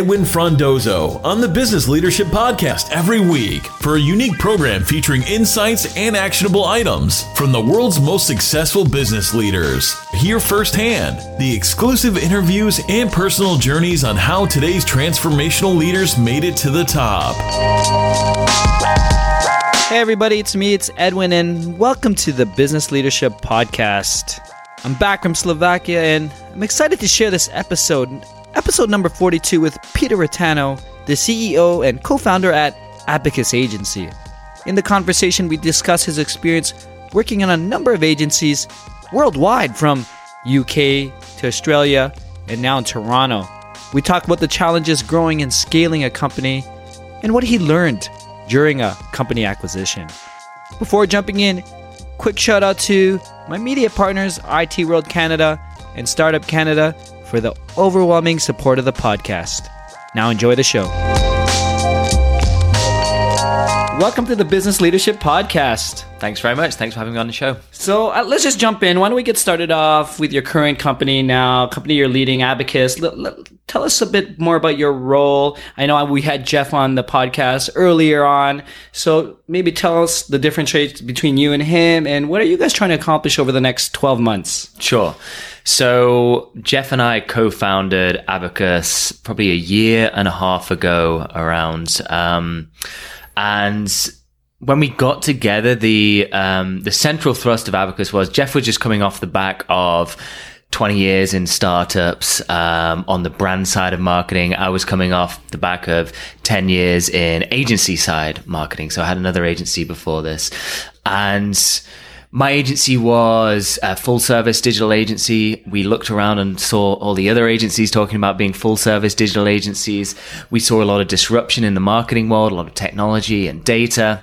Edwin Frondozo on the Business Leadership Podcast every week for a unique program featuring insights and actionable items from the world's most successful business leaders. Hear firsthand the exclusive interviews and personal journeys on how today's transformational leaders made it to the top. Hey, everybody, it's me, it's Edwin, and welcome to the Business Leadership Podcast. I'm back from Slovakia, and I'm excited to share this episode, episode number 42, with Peter Reitano, the CEO and co founder at Abacus Agency. In the conversation, we discuss his experience working on a number of agencies worldwide, from UK to Australia and now in Toronto. We talk about the challenges growing and scaling a company and what he learned during a company acquisition. Before jumping in, quick shout out to my media partners, IT World Canada and Startup Canada, for the overwhelming support of the podcast. Now enjoy the show. Welcome to the Business Leadership Podcast. Thanks very much. Thanks for having me on the show. So uh, let's just jump in. Why don't we get started off with your current company now, company you're leading, Abacus. L- l- tell us a bit more about your role. I know we had Jeff on the podcast earlier on. So maybe tell us the differentiates between you and him and what are you guys trying to accomplish over the next 12 months? Sure. So Jeff and I co-founded Abacus probably a year and a half ago around. Um, and when we got together, the um, the central thrust of Abacus was Jeff was just coming off the back of 20 years in startups um, on the brand side of marketing. I was coming off the back of 10 years in agency side marketing. So I had another agency before this. And my agency was a full service digital agency. We looked around and saw all the other agencies talking about being full service digital agencies. We saw a lot of disruption in the marketing world, a lot of technology and data.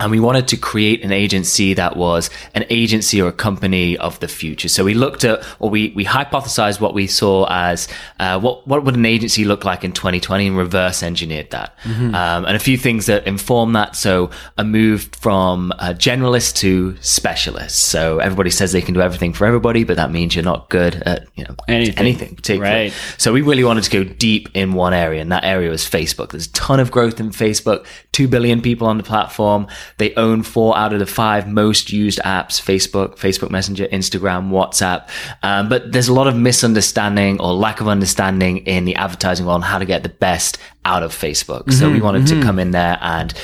And we wanted to create an agency that was an agency or a company of the future. So we looked at, or we, we hypothesized what we saw as, uh, what, what would an agency look like in 2020 and reverse engineered that. Mm-hmm. Um, and a few things that inform that. So a move from a generalist to specialist. So everybody says they can do everything for everybody, but that means you're not good at, you know, anything, anything particularly. Right. So we really wanted to go deep in one area and that area was Facebook. There's a ton of growth in Facebook, 2 billion people on the platform. They own four out of the five most used apps Facebook, Facebook Messenger, Instagram, WhatsApp. Um, but there's a lot of misunderstanding or lack of understanding in the advertising world on how to get the best out of Facebook. Mm-hmm, so we wanted mm-hmm. to come in there and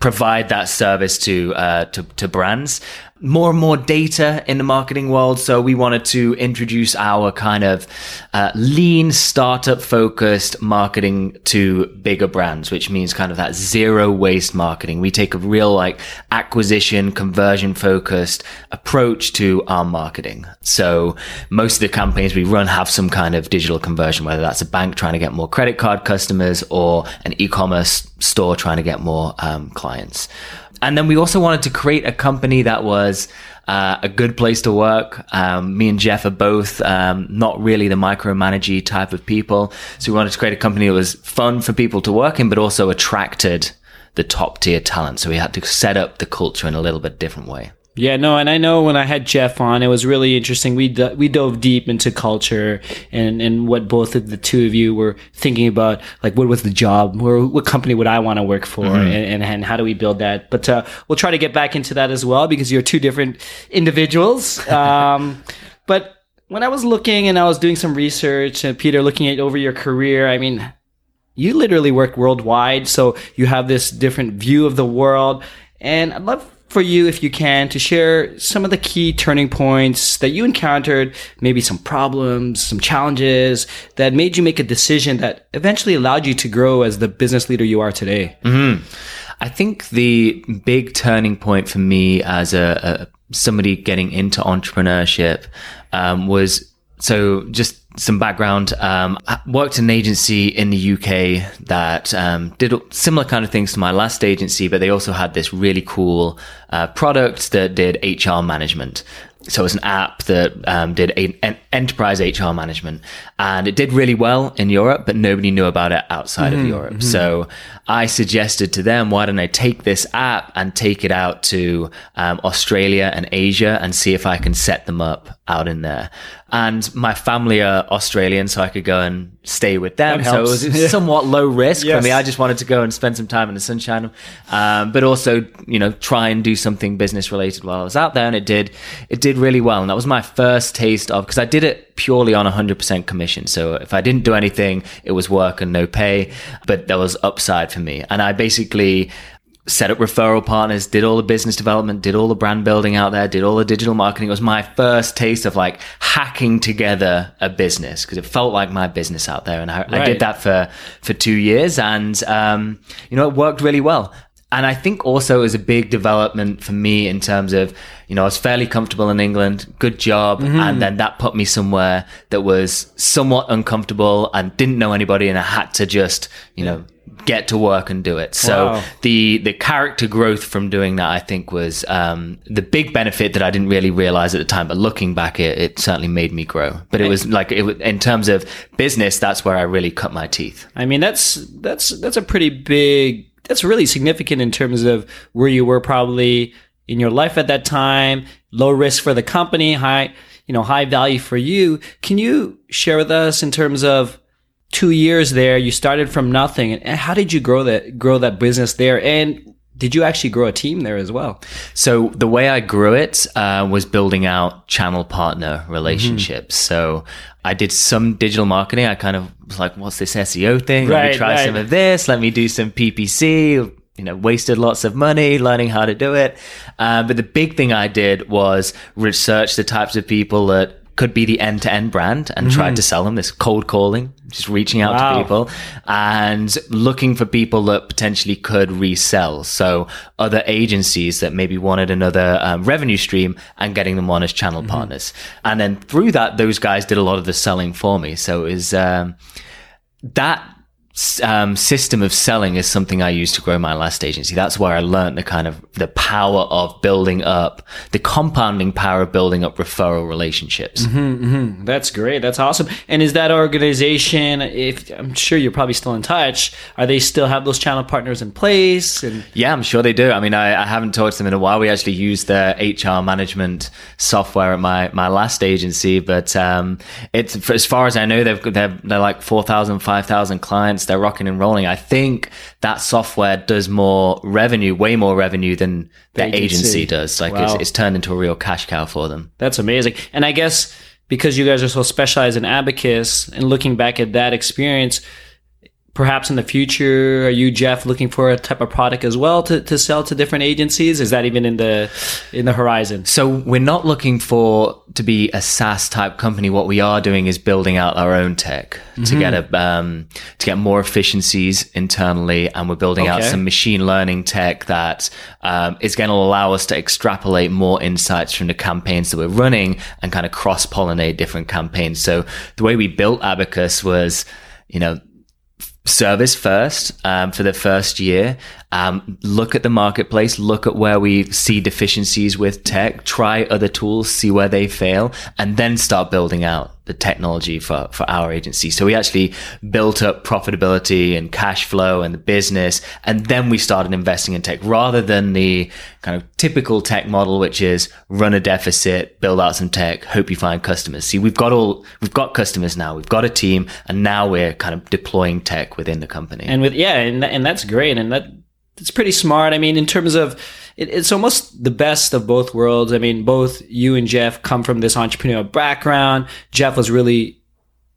provide that service to, uh, to, to brands more and more data in the marketing world. So we wanted to introduce our kind of uh, lean startup focused marketing to bigger brands, which means kind of that zero waste marketing. We take a real like acquisition, conversion focused approach to our marketing. So most of the campaigns we run have some kind of digital conversion, whether that's a bank trying to get more credit card customers or an e-commerce store trying to get more um, clients and then we also wanted to create a company that was uh, a good place to work. Um, me and Jeff are both um, not really the micromanagey type of people, so we wanted to create a company that was fun for people to work in, but also attracted the top tier talent. So we had to set up the culture in a little bit different way. Yeah, no, and I know when I had Jeff on, it was really interesting. We we dove deep into culture and and what both of the two of you were thinking about, like what was the job, or what company would I want to work for, mm-hmm. and, and, and how do we build that? But uh, we'll try to get back into that as well because you're two different individuals. Um, but when I was looking and I was doing some research, and Peter looking at over your career, I mean, you literally work worldwide, so you have this different view of the world, and I'd love for you, if you can, to share some of the key turning points that you encountered, maybe some problems, some challenges that made you make a decision that eventually allowed you to grow as the business leader you are today. Mm-hmm. I think the big turning point for me as a, a somebody getting into entrepreneurship um, was so just some background. Um, I worked in an agency in the UK that um, did similar kind of things to my last agency, but they also had this really cool uh, product that did HR management. so it was an app that um, did a, an enterprise HR management, and it did really well in Europe, but nobody knew about it outside Mm-hmm, of Europe. So I suggested to them, why don't I take this app and take it out to um, Australia and Asia and see if I can set them up out in there. And my family are Australian, so I could go and stay with them. So it was Yeah. somewhat low risk Yes. for me. I just wanted to go and spend some time in the sunshine, um, but also, you know, try and do something business related while I was out there. And it did, it did really well. And that was my first taste of, because I did it purely on 100% commission. So if I didn't do anything, it was work and no pay, but there was upside for me. And I basically, set up referral partners, did all the business development, did all the brand building out there, did all the digital marketing. It was my first taste of like hacking together a business because it felt like my business out there. And I, I did that for, for two years and, um, you know, it worked really well. And I think also it was a big development for me in terms of, you know, I was fairly comfortable in England, good job. And then that put me somewhere that was somewhat uncomfortable and didn't know anybody. And I had to just, you know, get to work and do it. So Wow. the the character growth from doing that, I think, was um, the big benefit that I didn't really realize at the time. But looking back, it, it certainly made me grow. But it was like it, in terms of business, that's where I really cut my teeth. I mean, that's that's that's a pretty big. That's really significant in terms of where you were probably in your life at that time. Low risk for the company, high you know high value for you. Can you share with us in terms of two years there? You started from nothing, and how did you grow that grow that business there? And did you actually grow a team there as well? So the way I grew it uh, was building out channel partner relationships. So I did some digital marketing. I kind of was like, "What's this SEO thing? Let me try right. some of this. Let me do some PPC." You know, wasted lots of money learning how to do it. Uh, but the big thing I did was research the types of people that could be the end-to-end brand and tried to sell them this cold calling just reaching out Wow. to people and looking for people that potentially could resell. So other agencies that maybe wanted another um, revenue stream and getting them on as channel partners. And then through that, those guys did a lot of the selling for me. So it was, um, that um, system of selling is something I used to grow my last agency. That's where I learned the kind of the power of building up, the compounding power of building up referral relationships. That's great. That's awesome. And is that organization? If I'm sure you're probably still in touch, are they still have those channel partners in place? And Yeah, I'm sure they do. I mean, I, I haven't talked to them in a while. We actually used their HR management software at my, my last agency, but um, it's as far as I know, they've they're, they're like 4,000, 5,000 clients. They're rocking and rolling. I think that software does more revenue, way more revenue than the agency. agency, does. Like it's, it's turned into a real cash cow for them. That's amazing. And I guess because you guys are so specialized in abacus and looking back at that experience, perhaps in the future, are you, Jeff, looking for a type of product as well to, to sell to different agencies? Is that even in the in the horizon? So we're not looking for to be a SaaS type company. What we are doing is building out our own tech to get a um, to get more efficiencies internally, and we're building out some machine learning tech that um, is going to allow us to extrapolate more insights from the campaigns that we're running and kind of cross pollinate different campaigns. So the way we built Abacus was, you know, service first um, for the first year. Um, look at the marketplace, look at where we see deficiencies with tech, try other tools, see where they fail, and then start building out the technology for, for our agency. So we actually built up profitability and cash flow and the business, and then we started investing in tech rather than the kind of typical tech model, which is run a deficit, build out some tech, hope you find customers. See, we've got all, we've got customers now, we've got a team, and now we're kind of deploying tech within the company. And with yeah, and and that's great, and that it's pretty smart. I mean, in terms of it, it's almost the best of both worlds. I mean, both you and Jeff come from this entrepreneurial background. Jeff was really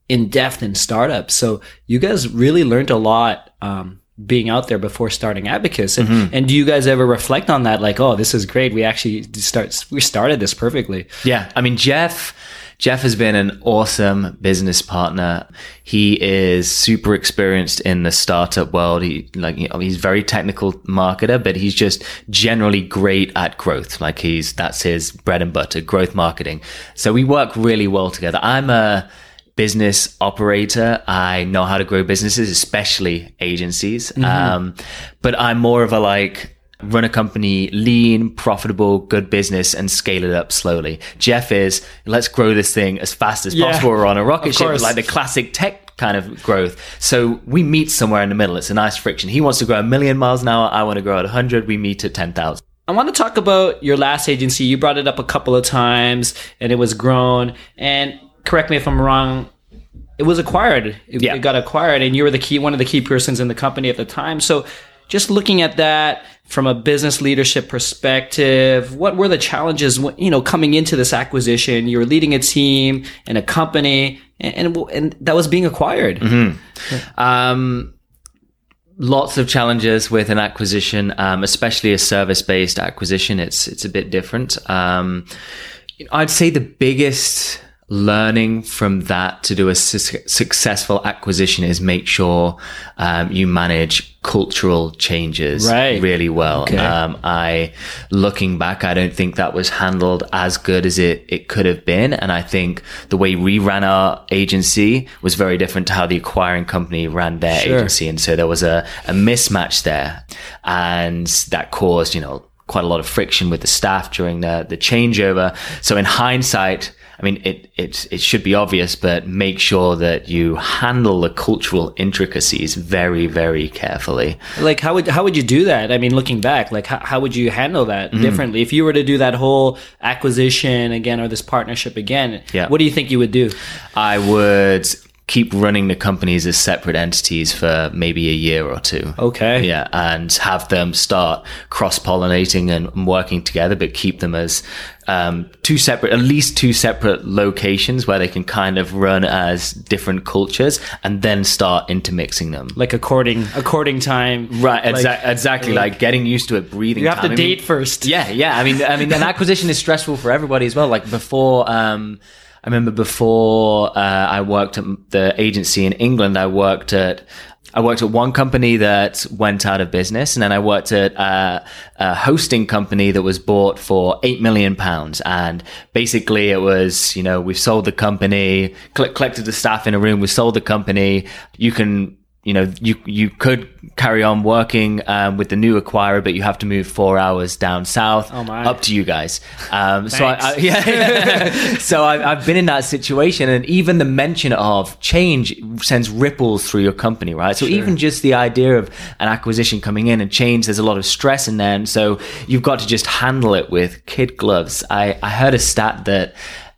in depth in startups, so you guys really learned a lot. Um, being out there before starting Abacus, and, and do you guys ever reflect on that? Like, oh, this is great. We actually start we started this perfectly. Yeah, I mean Jeff. Jeff has been an awesome business partner. He is super experienced in the startup world. He like you know, he's very technical marketer, but he's just generally great at growth. Like he's that's his bread and butter, growth marketing. So we work really well together. I'm a business operator. I know how to grow businesses, especially agencies. Um, but I'm more of a like run a company lean, profitable, good business and scale it up slowly. Jeff is let's grow this thing as fast as Yeah. possible. We're on a rocket ship, like the classic tech kind of growth. So we meet somewhere in the middle. It's a nice friction. He wants to grow a million miles an hour. I want to grow at 100. We meet at 10,000. I want to talk about your last agency. You brought it up a couple of times and it was grown. And correct me if I'm wrong, it was acquired. It, Yeah. it got acquired and you were the key one of the key persons in the company at the time. So just looking at that from a business leadership perspective, what were the challenges, you know, coming into this acquisition? You were leading a team and a company and, and, and that was being acquired. Um, lots of challenges with an acquisition, um, especially a service-based acquisition. It's it's a bit different. Um, I'd say the biggest learning from that to do a su- successful acquisition is make sure um, you manage cultural changes Right. really well. Okay. Um, I, looking back, I don't think that was handled as good as it, it could have been. And I think the way we ran our agency was very different to how the acquiring company ran their Sure. agency. And so there was a, a mismatch there. And that caused, you know, quite a lot of friction with the staff during the, the changeover. So in hindsight, I mean, it, it, it should be obvious, but make sure that you handle the cultural intricacies very, very carefully. Like how would how would you do that? I mean, looking back, like how, how would you handle that Mm-hmm. differently if you were to do that whole acquisition again or this partnership again? Yeah. What do you think you would do? I would keep running the companies as separate entities for maybe a year or two. Okay. Yeah, and have them start cross pollinating and working together, but keep them as um, two separate, at least two separate locations where they can kind of run as different cultures and then start intermixing them. Like according according time. Right, Like- exactly. Like, getting used to it, breathing. You have time. to I mean, date first. yeah, yeah. I mean, I mean, an acquisition is stressful for everybody as well. Like before, um, I remember before uh, I worked at the agency in England, I worked at. I worked at one company that went out of business, and then I worked at uh, a hosting company that was bought for eight million pounds. And basically, it was you know we've sold the company, collected the staff in a room, we sold the company. You can you know, you you could carry on working um, with the new acquirer, but you have to move four hours down south. Oh, my. Up to you guys. Um, so I, I, Thanks. yeah, so I, I've been in that situation, and even the mention of change sends ripples through your company, right? So even just the idea of an acquisition coming in and change, there's a lot of stress in there, and so you've got to just handle it with kid gloves. I I heard a stat that.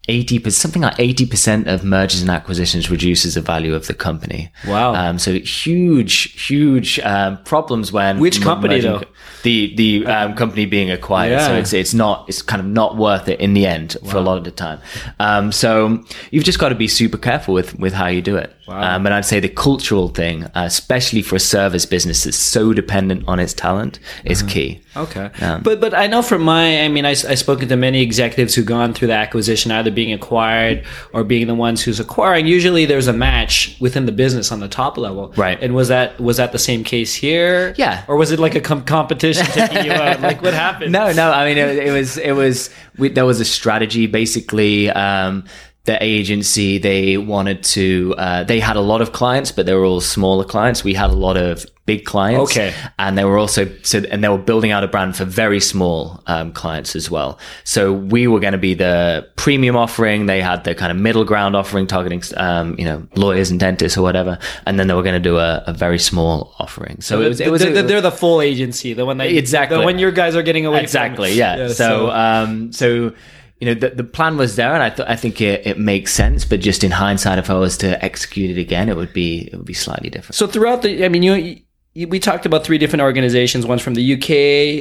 80 something like 80% of mergers and acquisitions reduces the value of the company Wow. um, so huge, huge um, problems when Which company, merging- though? The the um, company being acquired. So it's it's not it's kind of not worth it in the end for a lot of the time. Um, so you've just got to be super careful with with how you do it. Um, and I'd say the cultural thing, uh, especially for a service business that's so dependent on its talent, is key. Okay. Um, but but I know from my I mean I I spoken to many executives who've gone through the acquisition either being acquired or being the ones who's acquiring. Usually there's a match within the business on the top level. Right. And was that was that the same case here? Yeah. Or was it like a com- competition taking you out? Like what happened? No, no. I mean, it, it was it was we, there was a strategy basically. Um, the agency they wanted to uh, they had a lot of clients, but they were all smaller clients. We had a lot of big clients. Okay. and they were also so and they were building out a brand for very small um, clients as well. So we were going to be the premium offering. They had the kind of middle ground offering, targeting um, you know lawyers and dentists or whatever, and then they were going to do a, a very small offering. So it was it was they're, they're the full agency, the one that Exactly. the one your guys are getting away from. exactly yeah, so um so you know the, the plan was there and i th- i think it, it makes sense but just in hindsight if i was to execute it again it would be it would be slightly different So throughout the, I mean, you, you we talked about three different organizations. One's from the UK.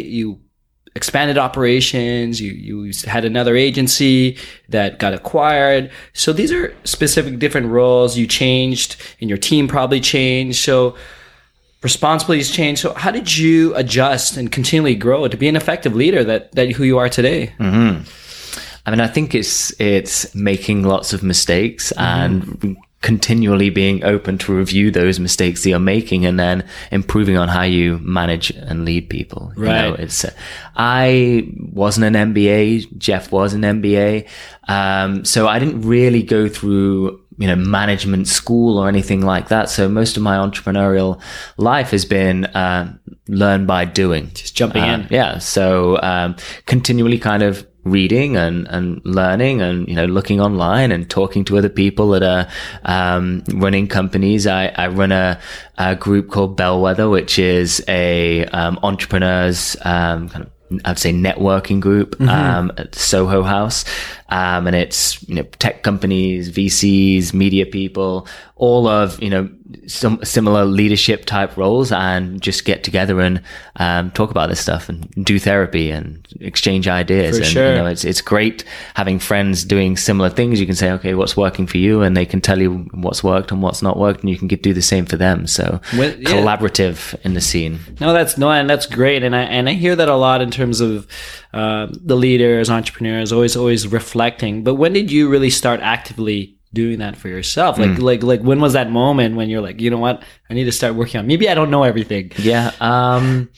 You expanded operations. You you had another agency that got acquired. So these are specific different roles. You changed, and your team probably changed. So responsibilities changed. So how did you adjust and continually grow to be an effective leader that that who you are today? Mm-hmm. I mean i think it's it's making lots of mistakes and continually being open to review those mistakes that you're making and then improving on how you manage and lead people you know, Right. it's uh, i wasn't an mba jeff was an mba um, so i didn't really go through you know, management school or anything like that. So most of my entrepreneurial life has been uh, learned by doing. Just jumping Uh, in. Yeah. So um, continually kind of reading and, and learning and, you know, looking online and talking to other people that are um, running companies. I, I run a, a group called Bellwether, which is a um, entrepreneurs um, kind of I'd say networking group um, at Soho House, um, and it's you know tech companies, VCs, media people, all of you know some similar leadership type roles, and just get together and um, talk about this stuff and do therapy and exchange ideas. For and sure. you know, it's it's great having friends doing similar things. You can say, okay, what's working for you, and they can tell you what's worked and what's not worked, and you can do the same for them. So Well, yeah. collaborative in the scene. No, that's no, and that's great, and I and I hear that a lot in terms of uh, the leaders, entrepreneurs, always always reflecting. But when did you really start actively doing that for yourself? Like hmm. like like when was that moment when you're like, you know what, I need to start working on. Maybe I don't know everything. Yeah, um,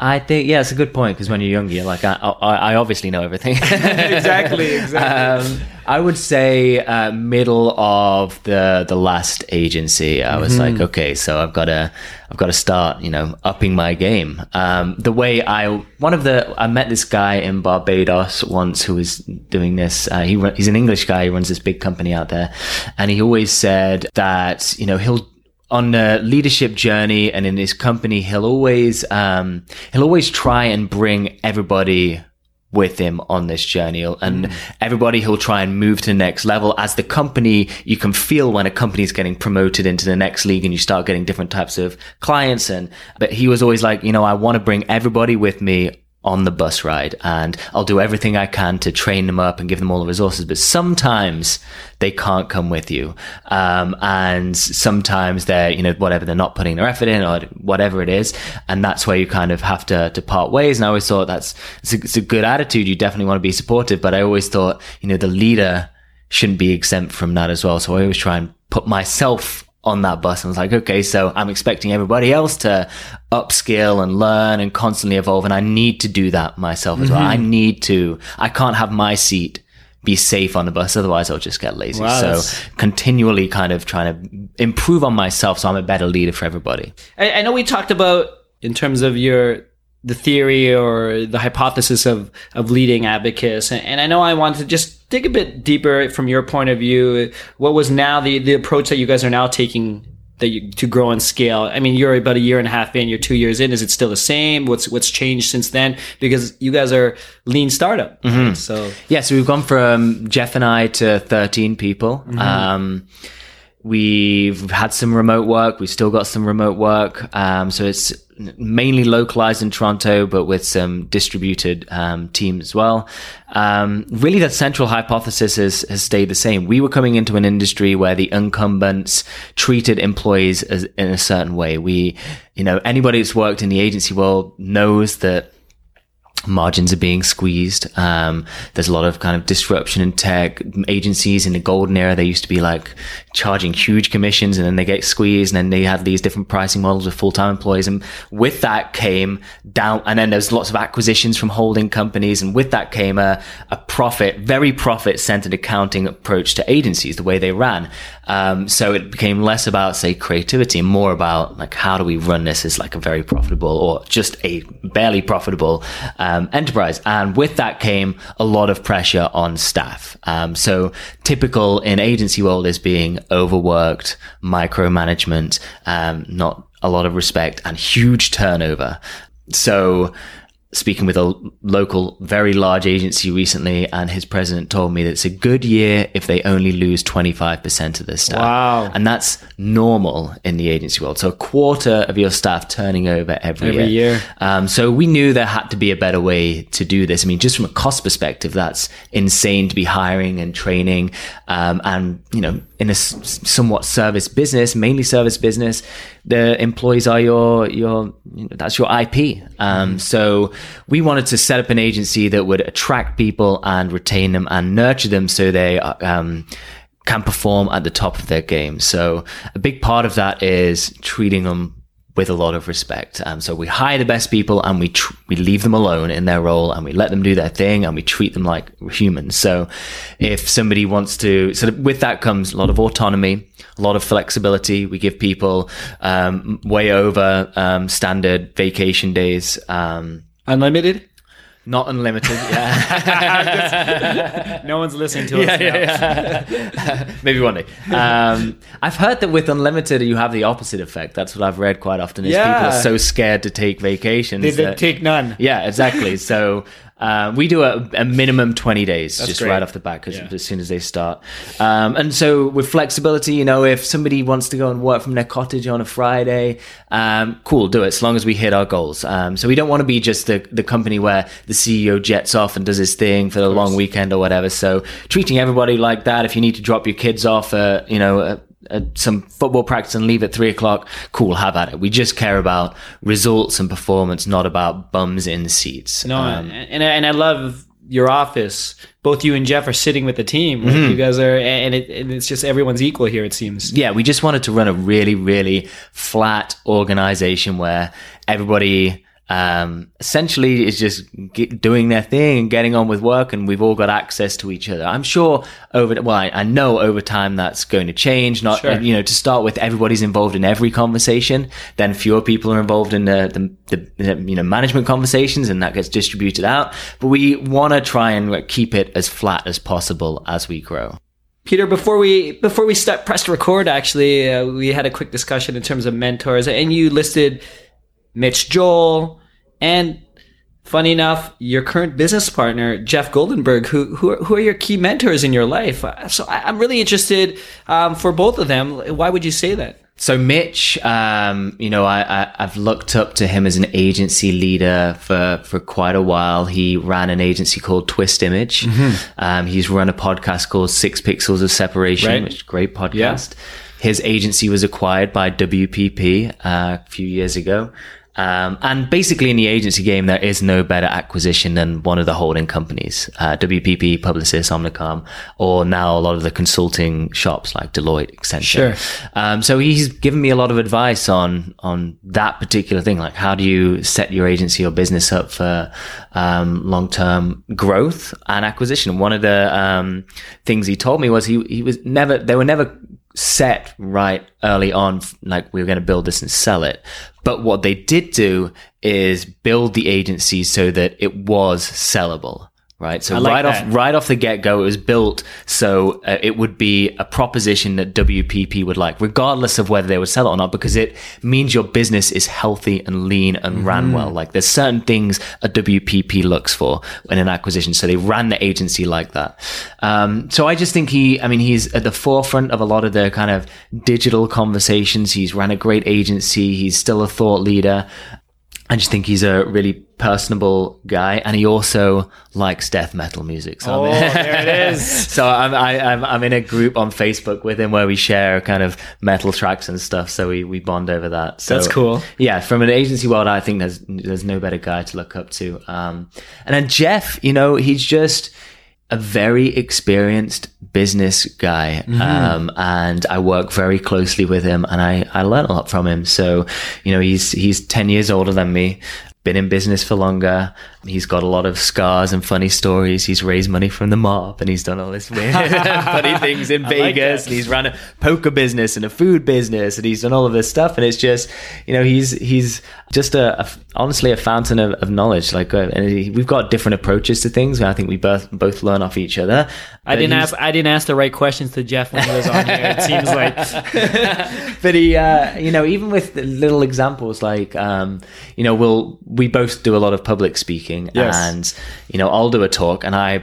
I think yeah, it's a good point because when you're younger, you're like, I, I, I obviously know everything. Exactly, exactly. Um, I would say uh, middle of the the last agency, I was like, okay, so I've got to I've got to start, you know, upping my game. Um, the way I one of the I met this guy in Barbados once who was doing this. Uh, he he's an English guy. He runs this big company out there, and he always said that you know he'll on a leadership journey and in his company, he'll always um, he'll always try and bring everybody with him on this journey. And everybody he'll try and move to the next level. As the company you can feel when a company is getting promoted into the next league and you start getting different types of clients and but he was always like you know i want to bring everybody with me on the bus ride and I'll do everything I can to train them up and give them all the resources. But sometimes they can't come with you. Um, and sometimes they're, you know, whatever, they're not putting their effort in or whatever it is. And that's where you kind of have to, to part ways. And I always thought that's, it's a, it's a good attitude. You definitely want to be supportive. But I always thought, you know, the leader shouldn't be exempt from that as well. So I always try and put myself on that bus and was like, okay, so I'm expecting everybody else to upskill and learn and constantly evolve. And I need to do that myself as well. I Mm-hmm. need to, I can't have my seat be safe on the bus. Otherwise I'll just get lazy. Wow, so that's- continually kind of trying to improve on myself. So I'm a better leader for everybody. I, I know we talked about in terms of your the theory or the hypothesis of of leading abacus, and, and I know I wanted to just dig a bit deeper from your point of view. What was now the the approach that you guys are now taking that you, to grow and scale? I mean, you're about a year and a half in, you're two years in. Is it still the same? What's what's changed since then? Because you guys are lean startup, so Yeah, so we've gone from Jeff and I to 13 people. Um, we've had some remote work. We've still got some remote work. Um, so it's mainly localized in Toronto, but with some distributed um, teams as well. Um, really, that central hypothesis has, has stayed the same. We were coming into an industry where the incumbents treated employees as, in a certain way. We, you know, anybody that's worked in the agency world knows that margins are being squeezed. Um, there's a lot of kind of disruption in tech agencies in the golden era. They used to be like charging huge commissions and then they get squeezed and then they had these different pricing models with full-time employees. And with that came down, and then there's lots of acquisitions from holding companies. And with that came a, a profit, very profit centered accounting approach to agencies, the way they ran. Um, so it became less about, say, creativity and more about like, how do we run this as like a very profitable or just a barely profitable, um, enterprise. And with that came a lot of pressure on staff. Um, so typical in agency world is being overworked, micromanagement, um, not a lot of respect and huge turnover. So speaking with a local, very large agency recently, and his president told me that it's a good year if they only lose 25% of their staff. Wow. And that's normal in the agency world. So a quarter of your staff turning over every, Every year. Um, so we knew there had to be a better way to do this. I mean, just from a cost perspective, that's insane to be hiring and training. Um, and, you know, in a s- somewhat service business, mainly service business, the employees are your, your, you know, that's your IP. Um, so we wanted to set up an agency that would attract people and retain them and nurture them so they, um, can perform at the top of their game. So a big part of that is treating them with a lot of respect. Um, so we hire the best people and we tr- we leave them alone in their role and we let them do their thing and we treat them like humans. So if somebody wants to, so with that comes a lot of autonomy, a lot of flexibility. We give people um, way over um, standard vacation days. Um, Unlimited? Not unlimited, yeah. no one's listening to us. now. yeah. Maybe one day. Um, I've heard that with unlimited, you have the opposite effect. That's what I've read quite often. Is people are so scared to take vacations. They, they that- take none. yeah, exactly. So uh, we do a, a minimum 20 days just great. right off the bat 'cause Yeah. as soon as they start. Um, and so with flexibility, you know, if somebody wants to go and work from their cottage on a Friday, um, cool, do it as long as we hit our goals. Um, so we don't want to be just the, the company where the CEO jets off and does his thing for the long weekend or whatever. So treating everybody like that, if you need to drop your kids off, uh, you know, uh, uh, some football practice and leave at three o'clock, cool, have at it. We just care about results and performance, not about bums in seats. No, Um, and, and I love your office. Both you and Jeff are sitting with the team. Like, Mm-hmm. You guys are, and, it, and it's just everyone's equal here. It seems. yeah, we just wanted to run a really, really flat organization where everybody um, essentially is just get, doing their thing and getting on with work, and we've all got access to each other. I'm sure over, well, I, I know over time that's going to change. Not, Sure. you know, to start with, everybody's involved in every conversation. Then fewer people are involved in the, the, the you know management conversations, and that gets distributed out. But we want to try and keep it as flat as possible as we grow. Peter, before we before we start press record, actually, uh, we had a quick discussion in terms of mentors, and you listed Mitch Joel and. Funny enough, your current business partner, Jeff Goldenberg, who who are, who are your key mentors in your life? Uh, So I, I'm really interested um, for both of them. Why would you say that? So Mitch, um, you know, I, I've looked up to him as an agency leader for, for quite a while. He ran an agency called Twist Image. Um, he's run a podcast called Six Pixels of Separation, Right. which is a great podcast. His agency was acquired by WPP uh, a few years ago. Um, and basically, in the agency game, there is no better acquisition than one of the holding companies, uh, WPP, Publicis, Omnicom, or now a lot of the consulting shops like Deloitte, Accenture. Sure. Um, so he's given me a lot of advice on on that particular thing, like how do you set your agency or business up for um, long term growth and acquisition. One of the um, things he told me was he he was never they were never set right early on, like we were going to build this and sell it. But what they did do is build the agency so that it was sellable. Right. So like right that. off, right off the get go, it was built so uh, it would be a proposition that WPP would like, regardless of whether they would sell it or not, because it means your business is healthy and lean and ran well. Like there's certain things a WPP looks for in an acquisition. So they ran the agency like that. Um, so I just think he, I mean, he's at the forefront of a lot of the kind of digital conversations. He's ran a great agency. He's still a thought leader. I just think he's a really personable guy, and he also likes death metal music. So Oh, I'm, there it is. so I'm, I, I'm I'm in a group on Facebook with him where we share kind of metal tracks and stuff. So we, we bond over that. So That's cool. Yeah, from an agency world, I think there's there's no better guy to look up to. Um, and then Jeff, you know, he's just a very experienced business guy. Um, and I work very closely with him and I, I learn a lot from him. So, you know, he's, he's 10 years older than me, been in business for longer. He's got a lot of scars and funny stories. He's raised money from the mob and he's done all this weird, funny things in Vegas. that. and he's run a poker business and a food business and he's done all of this stuff. And it's just, you know, he's, he's just a, a honestly a fountain of, of knowledge. Like, uh, and he, we've got different approaches to things. I think we both, both learn off each other. I didn't ask. I didn't ask the right questions to Jeff when he was on here. It seems like but he, uh, you know, even with little examples like, um, you know, we'll we both do a lot of public speaking, Yes. and you know, I'll do a talk, and I.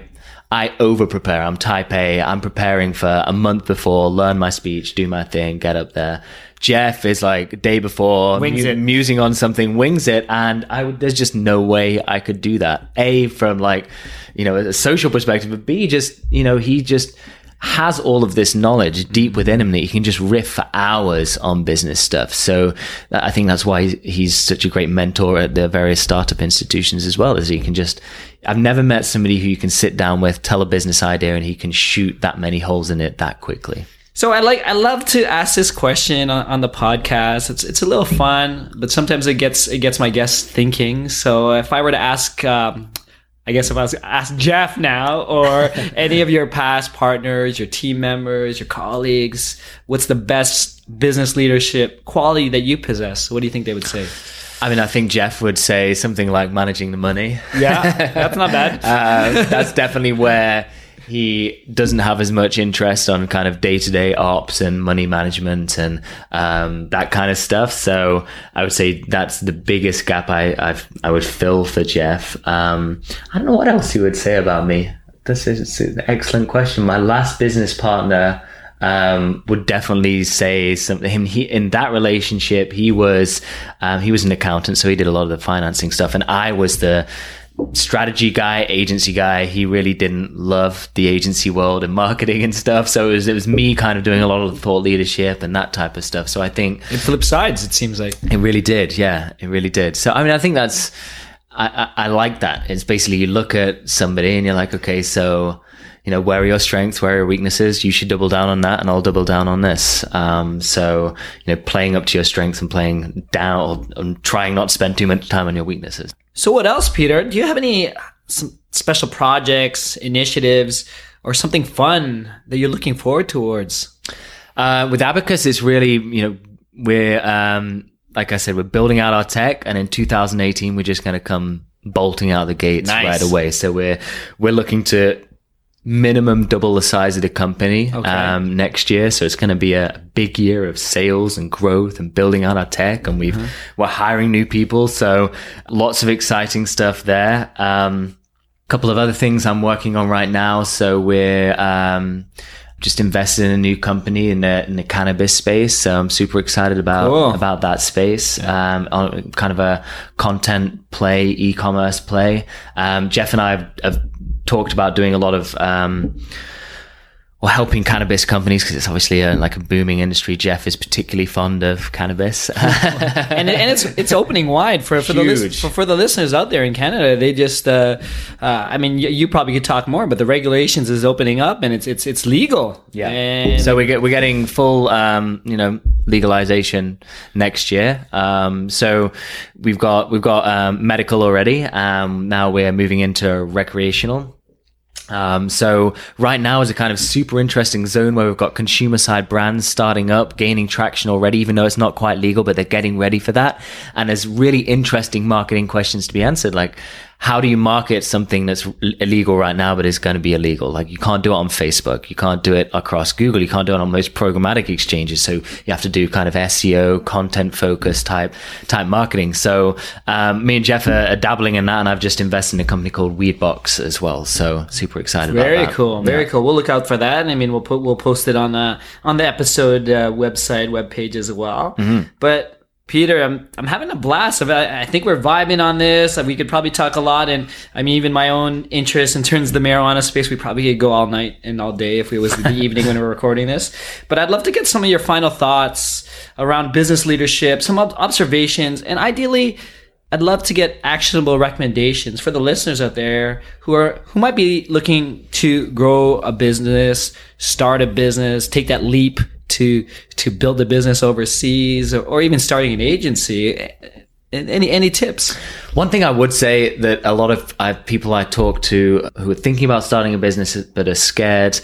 I over prepare. I'm type A. I'm preparing for a month before, learn my speech, do my thing, get up there. Jeff is like day before, Wings it. musing on something, wings it, and I would, there's just no way I could do that. A from like, you know, a social perspective, but B just, you know, he just has all of this knowledge deep within him that he can just riff for hours on business stuff. So I think that's why he's such a great mentor at the various startup institutions as well, is he can just, I've never met somebody who you can sit down with, tell a business idea, and he can shoot that many holes in it that quickly. So I like I love to ask this question on, on, the podcast. It's it's a little fun, but sometimes it gets it gets my guests thinking. So if I were to ask, um, I guess if I was to ask Jeff now or any of your past partners, your team members, your colleagues, what's the best business leadership quality that you possess? What do you think they would say? I mean, I think Jeff would say something like managing the money. Yeah, that's not bad. uh, that's definitely where he doesn't have as much interest on kind of day to day ops and money management and um, that kind of stuff. So I would say that's the biggest gap I I've, i would fill for Jeff. Um, I don't know what else he would say about me. This is an excellent question. My last business partner um, would definitely say something. Him, he in that relationship, he was um, he was an accountant, so he did a lot of the financing stuff, and I was the strategy guy, agency guy. He really didn't love the agency world and marketing and stuff. So it was, it was me kind of doing a lot of the thought leadership and that type of stuff. So I think it flipped sides. It seems like it really did. Yeah, it really did. So I mean, I think that's I, I, I like that. It's basically you look at somebody and you're like, okay, so you know, where are your strengths? Where are your weaknesses? You should double down on that and I'll double down on this. Um, so, you know, playing up to your strengths and playing down and trying not to spend too much time on your weaknesses. So what else, Peter? Do you have any some special projects, initiatives, or something fun that you're looking forward towards? Uh, with Abacus, it's really, you know, we're, um, like I said, we're building out our tech and in 2018, we're just going to come bolting out the gates nice. right away. So we're, we're looking to minimum double the size of the company okay. um, next year. So it's going to be a big year of sales and growth and building out our tech. And we've mm-hmm. we're hiring new people, so lots of exciting stuff there. Um, a couple of other things I'm working on right now. So we're um, just invested in a new company in the in the cannabis space. So I'm super excited about cool. about that space. Um, kind of a content play, e-commerce play. Um, Jeff and I have, have talked about doing a lot of um, or helping cannabis companies because it's obviously a, like a booming industry. Jeff is particularly fond of cannabis, and, and it's it's opening wide for for the for, for, the listeners out there in Canada. They just, uh, uh, I mean, you, you, probably could talk more, but the regulations is opening up and it's it's it's legal. Yeah. And so we get we're getting full, um, you know, legalization next year. Um, so we've got we've got um, medical already. Um, now we're moving into recreational. Um, so right now is a kind of super interesting zone where we've got consumer side brands starting up, gaining traction already, even though it's not quite legal, but they're getting ready for that. And there's really interesting marketing questions to be answered. Like, how do you market something that's illegal right now, but is going to be illegal? Like you can't do it on Facebook. You can't do it across Google. You can't do it on most programmatic exchanges. So you have to do kind of SEO, content focused type, type marketing. So, um, me and Jeff are, are, dabbling in that and I've just invested in a company called Weedbox as well. So super excited Very cool. Very yeah. cool. We'll look out for that. And I mean, we'll put, we'll post it on, uh, on the episode, uh, website, web page as well. Mm-hmm. But, Peter, I'm I'm having a blast. I, I think we're vibing on this. We could probably talk a lot, and I mean, even my own interest in terms of the marijuana space, we probably could go all night and all day if it was the evening when we're recording this. But I'd love to get some of your final thoughts around business leadership, some observations, and ideally, I'd love to get actionable recommendations for the listeners out there who are who might be looking to grow a business, start a business, take that leap to to build a business overseas or, or even starting an agency. Any any tips? One thing i would say that a lot of uh, people i talk to who are thinking about starting a business but are scared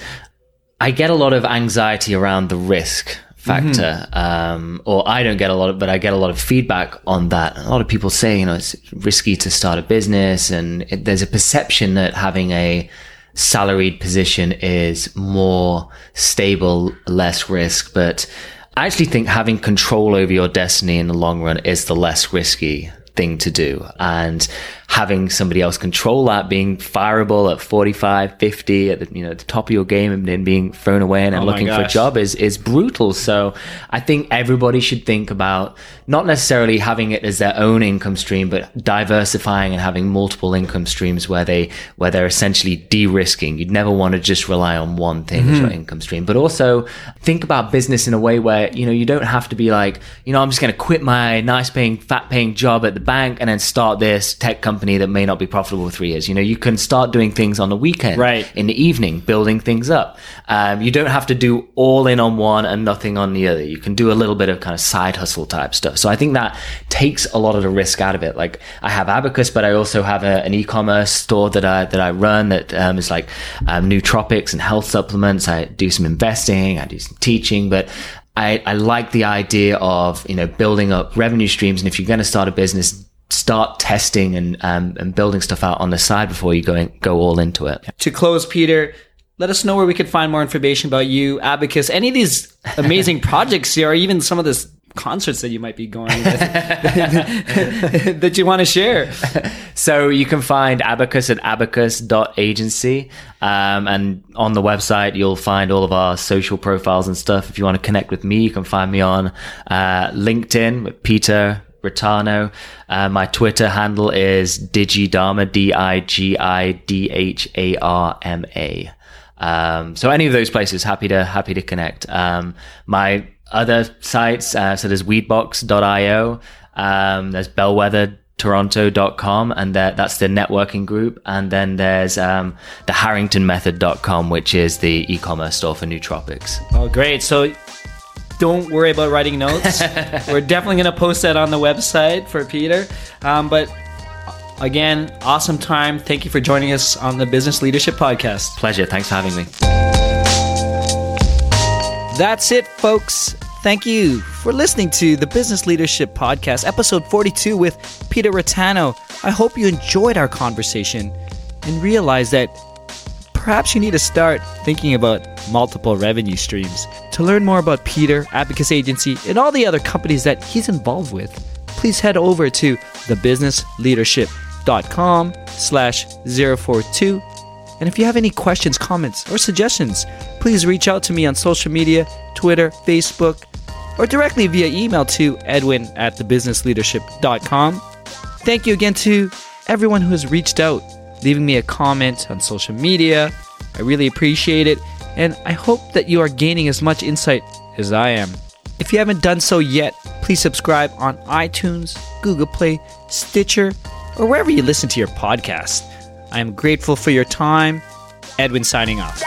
i get a lot of anxiety around the risk factor mm-hmm. um, or i don't get a lot of but i get a lot of feedback on that. A lot of people say you know it's risky to start a business and it, there's a perception that having a salaried position is more stable, less risk. But I actually think having control over your destiny in the long run is the less risky thing to do. And having somebody else control that, being fireable at 45, 50 at the, you know, the top of your game and then being thrown away and, oh looking for a job is, is brutal. So I think everybody should think about not necessarily having it as their own income stream, but diversifying and having multiple income streams where they, where they're essentially de-risking. You'd never want to just rely on one thing mm-hmm. as your income stream, but also think about business in a way where, you know, you don't have to be like, you know, I'm just going to quit my nice paying, fat paying job at the bank and then start this tech company company that may not be profitable for three years. You know, you can start doing things on the weekend, Right. in the evening, building things up. Um, you don't have to do all in on one and nothing on the other. You can do a little bit of kind of side hustle type stuff. So I think that takes a lot of the risk out of it. Like I have Abacus, but I also have a, an e-commerce store that I that I run that um, is like um, nootropics and health supplements. I do some investing, I do some teaching, but I, I like the idea of you know building up revenue streams. And if you're going to start a business, start testing and um, and building stuff out on the side before you go in, go all into it. To close, Peter, let us know where we could find more information about you, Abacus, any of these amazing projects here, or even some of this concerts that you might be going with that you want to share. So you can find Abacus at abacus.agency. Um, and on the website, you'll find all of our social profiles and stuff. If you want to connect with me, you can find me on uh, LinkedIn with Peter Reitano. Uh, my Twitter handle is Digidharma, D I G I D H A R M A. Um, so any of those places, happy to happy to connect. Um, my other sites, uh, so there's weedbox.io, um, there's bellwethertoronto.com, and that, that's the networking group. And then there's um, the harringtonmethod.com, which is the e-commerce store for nootropics. Oh, great. So don't worry about writing notes. We're definitely going to post that on the website for Peter. Um, but again, awesome time. Thank you for joining us on the Business Leadership Podcast. Pleasure. Thanks for having me. That's it, folks. Thank you for listening to the Business Leadership Podcast, episode 42 with Peter Reitano. I hope you enjoyed our conversation and realize that perhaps you need to start thinking about multiple revenue streams. To learn more about Peter, Abacus Agency, and all the other companies that he's involved with, please head over to thebusinessleadership.com slash 042 and if you have any questions, comments, or suggestions, please reach out to me on social media, Twitter, Facebook, or directly via email to edwin at thebusinessleadership.com. Thank you again to everyone who has reached out, leaving me a comment on social media. I really appreciate it, and I hope that you are gaining as much insight as I am. If you haven't done so yet, please subscribe on iTunes, Google Play, Stitcher, or wherever you listen to your podcast. I am grateful for your time. Edwin signing off.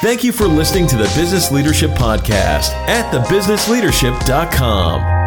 Thank you for listening to the Business Leadership Podcast at thebusinessleadership.com.